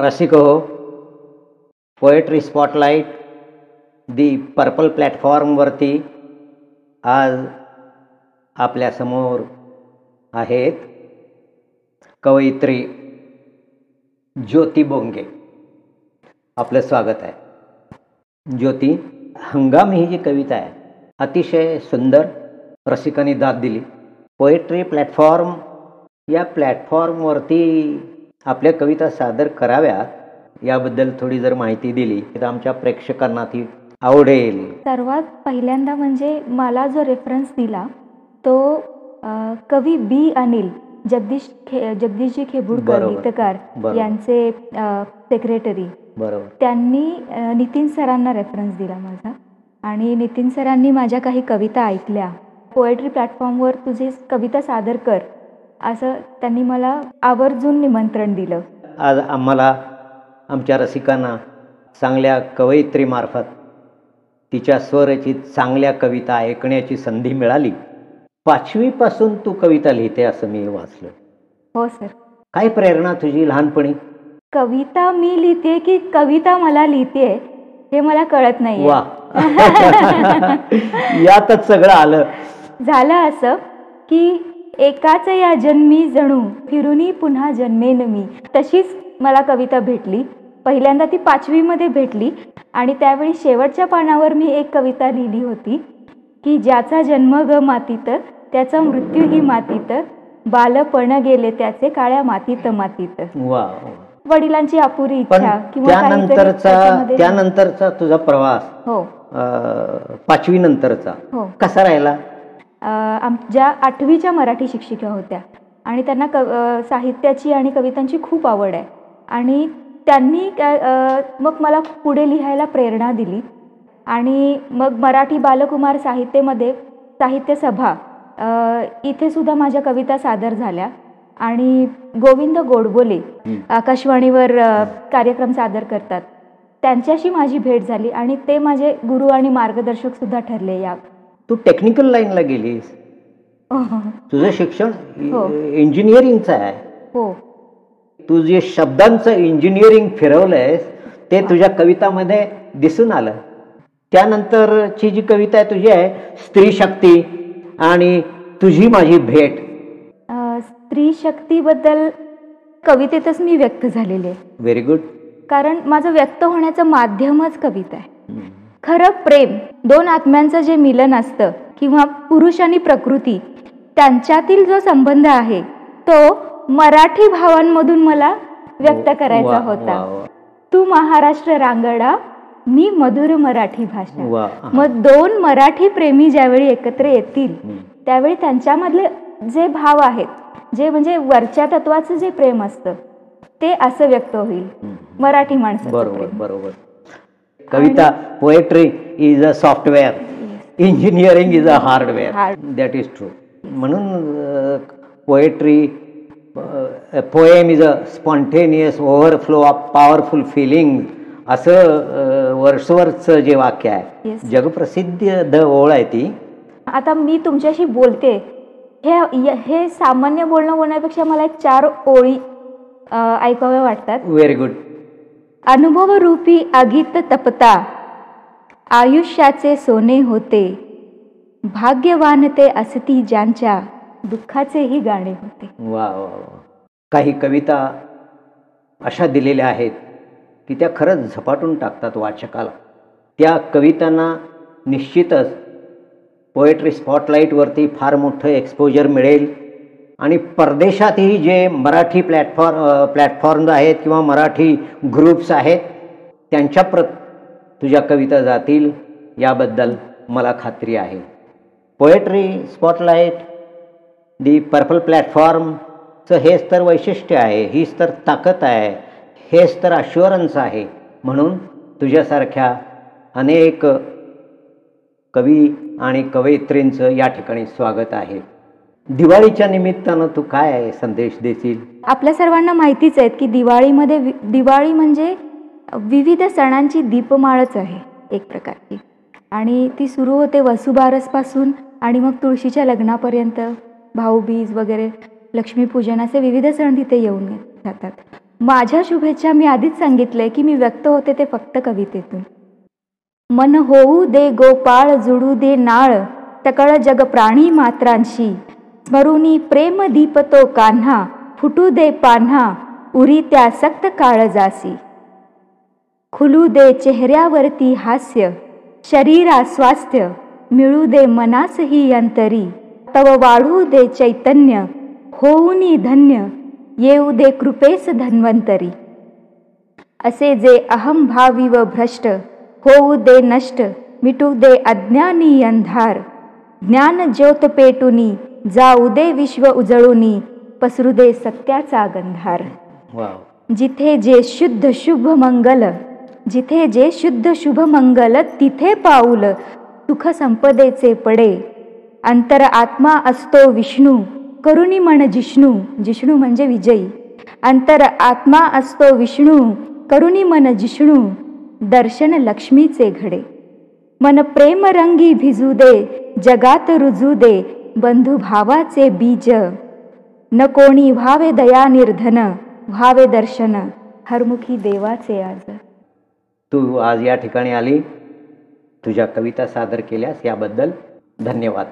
रसिक हो। Poetry spotlight the purple प्लॅटफॉर्मवरती आज आपल्यासमोर आहेत कवयित्री ज्योती बोंगे. आपलं स्वागत आहे. ज्योती हंगाम ही जी कविता आहे अतिशय सुंदर रसिकांनी दाद दिली. पोएट्री प्लॅटफॉर्म या प्लॅटफॉर्मवरती आपल्या कविता सादर कराव्यात याबद्दल थोडी जर माहिती दिली तर आमच्या प्रेक्षकांना ती आवडेल. सर्वात पहिल्यांदा म्हणजे मला जो रेफरन्स दिला तो कवी बी अनिल जगदीश खे जगदीशजी खेबुडकर. गीतकार. यांचे सेक्रेटरी बरोबर. त्यांनी नितीन सरांना रेफरन्स दिला माझा. आणि नितीन सरांनी माझ्या काही कविता ऐकल्या. पोएट्री प्लॅटफॉर्मवर तुझी कविता सादर कर. असं त्यांनी मला आवर्जून निमंत्रण दिलं. आज आम्हाला आमच्या रसिकांना चांगल्या कवयित्रीमार्फत तिच्या स्वरचित चांगल्या कविता ऐकण्याची संधी मिळाली. पाचवीपासून तू कविता लिहिते असं मी वाचलं. हो सर. काय प्रेरणा तुझी लहानपणी? कविता मी लिहिते की कविता मला लिहिते हे मला कळत नाही वा. यातच सगळं आलं. झालं असं की एकाच या जन्मी जणू फिरूनी पुन्हा जन्मेन मी तशीच मला कविता भेटली. पहिल्यांदा ती पाचवीमध्ये भेटली आणि त्यावेळी शेवटच्या पानावर मी एक कविता लिहिली होती की ज्याचा जन्म ग मातीत त्याचा मृत्यूही मातीत बालपण गेले त्याचे काळ्या मातीत मातीत. वा वडिलांची अपुरी इच्छा किंवा त्यानंतरचा तुझा प्रवास हो. पाचवी नंतरचा हो. कसा राहिला? आम ज्या आठवीच्या मराठी शिक्षिका होत्या. आणि त्यांना क साहित्याची आणि कवितांची खूप आवड आहे. आणि त्यांनी काय मग मला पुढे लिहायला प्रेरणा दिली. आणि मग मराठी बालकुमार साहित्यमध्ये साहित्य सभा अ, इथे सुद्धा माझ्या कविता सादर झाल्या. आणि गोविंद गोडबोले. आकाशवाणीवर कार्यक्रम सादर करतात. त्यांच्याशी माझी भेट झाली आणि ते माझे गुरु आणि मार्गदर्शक सुद्धा ठरले या तू टेक्निकल लाईनला गेलीस. तुझं शिक्षण हो. इंजिनिअरिंगचं आहे. हो. तू जे शब्दांचं इंजिनिअरिंग फिरवलंयस ते तुझ्या कवितामध्ये दिसून आलं. त्यानंतरची जी कविता आहे तुझी आहे स्त्री शक्ती आणि तुझी माझी भेट. स्त्री शक्तीबद्दल कवितेतच मी व्यक्त झालेले आहे. व्हेरी गुड कारण माझं व्यक्त होण्याचं माध्यमच कविता आहे. खरं प्रेम दोन आत्म्यांचं जे मिलन असतं किंवा पुरुष आणि प्रकृती त्यांच्यातील जो संबंध आहे तो मराठी भावांमधून मला व्यक्त करायचा होता. तू महाराष्ट्र रांगडा मी मधुर मराठी भाषा. मग दोन मराठी प्रेमी ज्यावेळी एकत्र येतील. त्यावेळी त्यांच्यामधले जे भाव आहेत जे म्हणजे वरच्या तत्वाचं जे प्रेम असतं ते असं व्यक्त होईल. मराठी माणसाचं बरोबर बरोबर. कविता poetry is a software engineering is a hardware Hard. That is true म्हणून poetry poem is a spontaneous overflow of powerful feeling असं वर्षवरचं जे वाक्य आहे. जगप्रसिद्ध द ओळ आहे ती आता मी तुमच्याशी बोलते हे हे सामान्य बोलणं बोलण्यापेक्षा मला एक चार ओळी ऐकाव्या वाटतात व्हेरी गुड अनुभवरूपी आगीत तपता. आयुष्याचे सोने होते. भाग्यवान ते असती ज्यांच्या दुःखाचेही गाणे होते. वा वा वा काही कविता अशा दिलेल्या आहेत की त्या खरंच झपाटून टाकतात वाचकाला. त्या कवितांना निश्चितच पोएट्री स्पॉटलाईटवरती फार मोठं एक्सपोजर मिळेल. आणि परदेशातही जे मराठी प्लॅटफॉर्म प्लॅटफॉर्म्स आहेत किंवा मराठी ग्रुप्स आहेत त्यांच्या प्र तुझ्या कविता जातील याबद्दल मला खात्री आहे. पोएट्री स्पॉटलाईट दी पर्पल प्लॅटफॉर्मचं हेच तर वैशिष्ट्य आहे हीच तर ताकद आहे हेच तर अश्युरन्स आहे. म्हणून तुझ्यासारख्या अनेक कवी आणि कवयित्रींचं या ठिकाणी स्वागत आहे. दिवाळीच्या निमित्तानं तू काय संदेश देशील? आपल्या सर्वांना माहितीच आहेत की दिवाळीमध्ये वि- दिवाळी म्हणजे विविध सणांची दीपमाळच आहे एक प्रकारची. आणि ती सुरू होते वसुबारसपासून आणि मग तुळशीच्या लग्नापर्यंत. भाऊबीज वगैरे लक्ष्मीपूजन असे विविध सण तिथे येऊन जातात. माझ्या शुभेच्छा मी आधीच सांगितले की मी व्यक्त होते ते फक्त कवितेतून. मन होऊ दे गोपाळ जुडू दे नाळ सकळ जग प्राणी मात्रांशी. स्मरुनी प्रेम तो कान्हा फुटू दे पान्हा उरी त्या सक्त काळजासी खुलू दे चेहऱ्यावरती हास्य शरीरा स्वास्थ्य मिळू दे मनासही अंतरी तव वाढू दे चैतन्य होऊनी धन्य येऊ दे कृपेस धन्वंतरी. असे जे अहंभावी व भ्रष्ट होऊ दे नष्ट मिटू दे अज्ञानी अंधार. ज्ञान ज्योत पेटुनी जाऊ दे विश्व उजळुनी पसरू दे सत्याचा गंधार. जिथे जे शुद्ध शुभ मंगल जिथे जे शुद्ध शुभ मंगल तिथे पाऊल सुख संपदेचे पडे. अंतर आत्मा असतो विष्णू करुणी म्हण जिष्णू जिष्णू म्हणजे विजयी. अंतर आत्मा असतो विष्णू करुणी मन जिष्णू दर्शन लक्ष्मीचे घडे. मन प्रेम रंगी भिजू दे जगात रुजू दे बंधुभावाचे बीज. न कोणी व्हावे दया निर्धन व्हावे दर्शन. हरमुखी देवाचे आज. तू आज या ठिकाणी आली. तुझ्या कविता सादर केल्यास याबद्दल धन्यवाद.